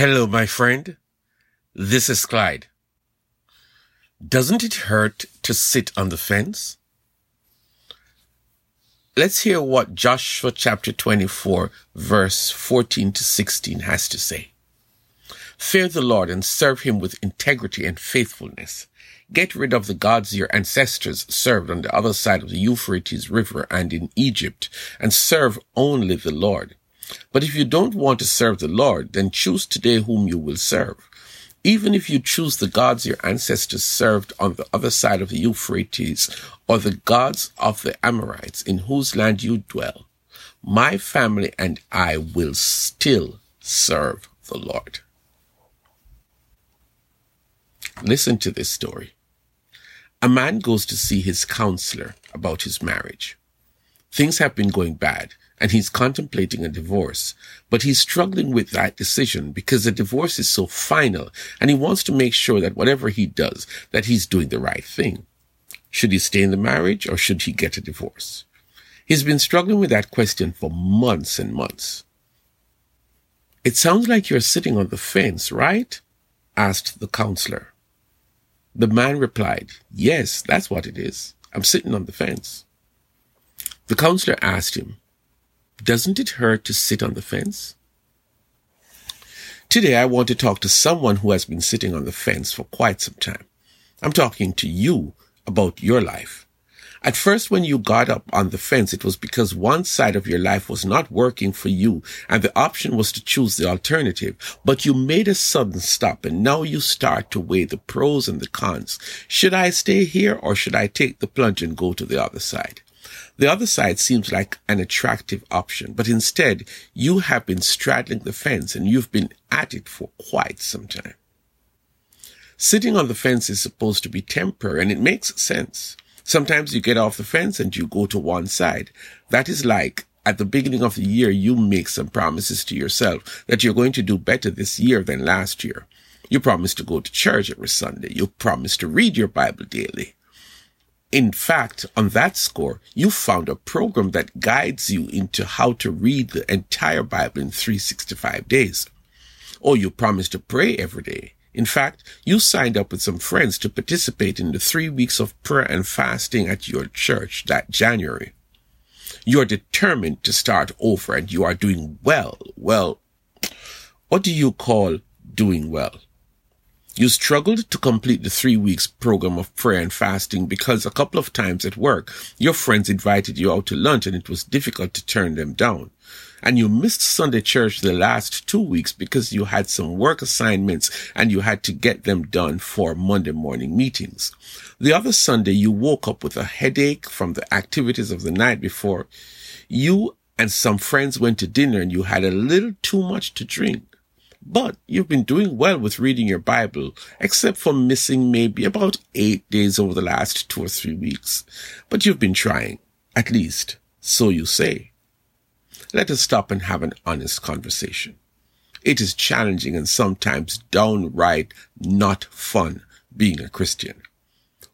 Hello, my friend. This is Clyde. Doesn't it hurt to sit on the fence? Let's hear what Joshua chapter 24 verse 14 to 16 has to say. Fear the Lord and serve him with integrity and faithfulness. Get rid of the gods your ancestors served on the other side of the Euphrates River and in Egypt, and serve only the Lord. But if you don't want to serve the Lord, then choose today whom you will serve. Even if you choose the gods your ancestors served on the other side of the Euphrates, or the gods of the Amorites in whose land you dwell, my family and I will still serve the Lord. Listen to this story. A man goes to see his counselor about his marriage. Things have been going bad and he's contemplating a divorce, but he's struggling with that decision because the divorce is so final and he wants to make sure that whatever he does, that he's doing the right thing. Should he stay in the marriage or should he get a divorce? He's been struggling with that question for months and months. It sounds like you're sitting on the fence, right? asked the counselor. The man replied, Yes, that's what it is. I'm sitting on the fence. The counselor asked him, Doesn't it hurt to sit on the fence? Today, I want to talk to someone who has been sitting on the fence for quite some time. I'm talking to you about your life. At first, when you got up on the fence, it was because one side of your life was not working for you and the option was to choose the alternative. But you made a sudden stop and now you start to weigh the pros and the cons. Should I stay here or should I take the plunge and go to the other side? The other side seems like an attractive option, but instead you have been straddling the fence and you've been at it for quite some time. Sitting on the fence is supposed to be temporary and it makes sense. Sometimes you get off the fence and you go to one side. That is like at the beginning of the year, you make some promises to yourself that you're going to do better this year than last year. You promise to go to church every Sunday. You promise to read your Bible daily. In fact, on that score, you found a program that guides you into how to read the entire Bible in 365 days. Or you promise to pray every day. In fact, you signed up with some friends to participate in the three weeks of prayer and fasting at your church that January. You are determined to start over and you are doing well. Well, what do you call doing well? You struggled to complete the three weeks program of prayer and fasting because a couple of times at work, your friends invited you out to lunch and it was difficult to turn them down and you missed Sunday church the last two weeks because you had some work assignments and you had to get them done for Monday morning meetings. The other Sunday, you woke up with a headache from the activities of the night before. You and some friends went to dinner and you had a little too much to drink. But you've been doing well with reading your Bible, except for missing maybe about eight days over the last two or three weeks. But you've been trying, at least, so you say let us stop and have an honest conversation. It is challenging and sometimes downright not fun being a Christian.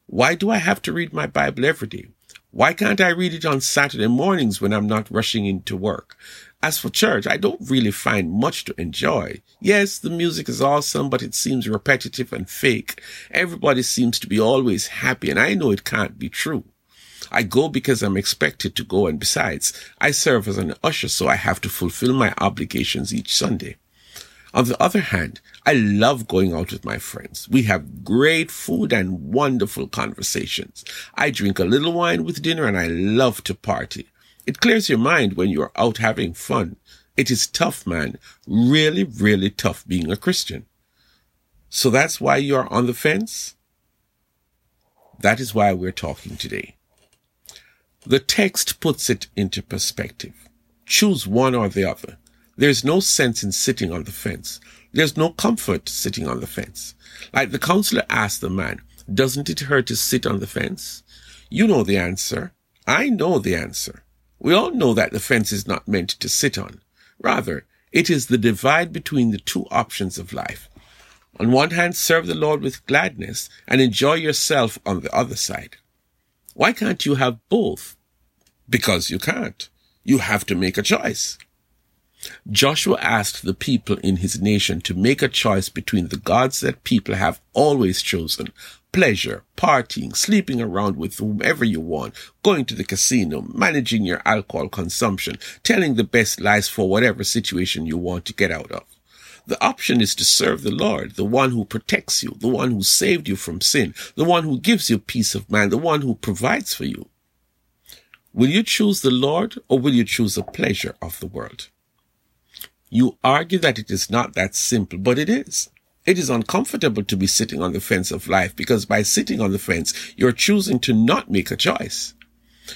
Why do I have to read my Bible every day? Why can't I read it on Saturday mornings when I'm not rushing into work? As for church, I don't really find much to enjoy. Yes, the music is awesome, but it seems repetitive and fake. Everybody seems to be always happy, and I know it can't be true. I go because I'm expected to go. And besides, I serve as an usher, so I have to fulfill my obligations each Sunday. On the other hand, I love going out with my friends. We have great food and wonderful conversations. I drink a little wine with dinner and I love to party. It clears your mind when you're out having fun. It is tough, man. Really, really tough being a Christian. So that's why you're on the fence? That is why we're talking today. The text puts it into perspective. Choose one or the other. There's no sense in sitting on the fence. There's no comfort sitting on the fence. Like the counselor asked the man, doesn't it hurt to sit on the fence? You know the answer. I know the answer. We all know that the fence is not meant to sit on. Rather, it is the divide between the two options of life. On one hand, serve the Lord with gladness and enjoy yourself on the other side. Why can't you have both? Because you can't. You have to make a choice. Joshua asked the people in his nation to make a choice between the gods that people have always chosen, pleasure, partying, sleeping around with whomever you want, going to the casino, managing your alcohol consumption, telling the best lies for whatever situation you want to get out of. The option is to serve the Lord, the one who protects you, the one who saved you from sin, the one who gives you peace of mind, the one who provides for you. Will you choose the Lord or will you choose the pleasure of the world? You argue that it is not that simple, but it is. It is uncomfortable to be sitting on the fence of life because by sitting on the fence, you're choosing to not make a choice.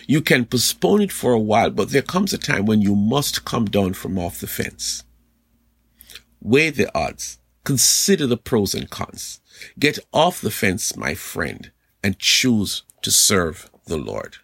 You can postpone it for a while, but there comes a time when you must come down from off the fence. Weigh the odds. Consider the pros and cons. Get off the fence, my friend, and choose to serve the Lord.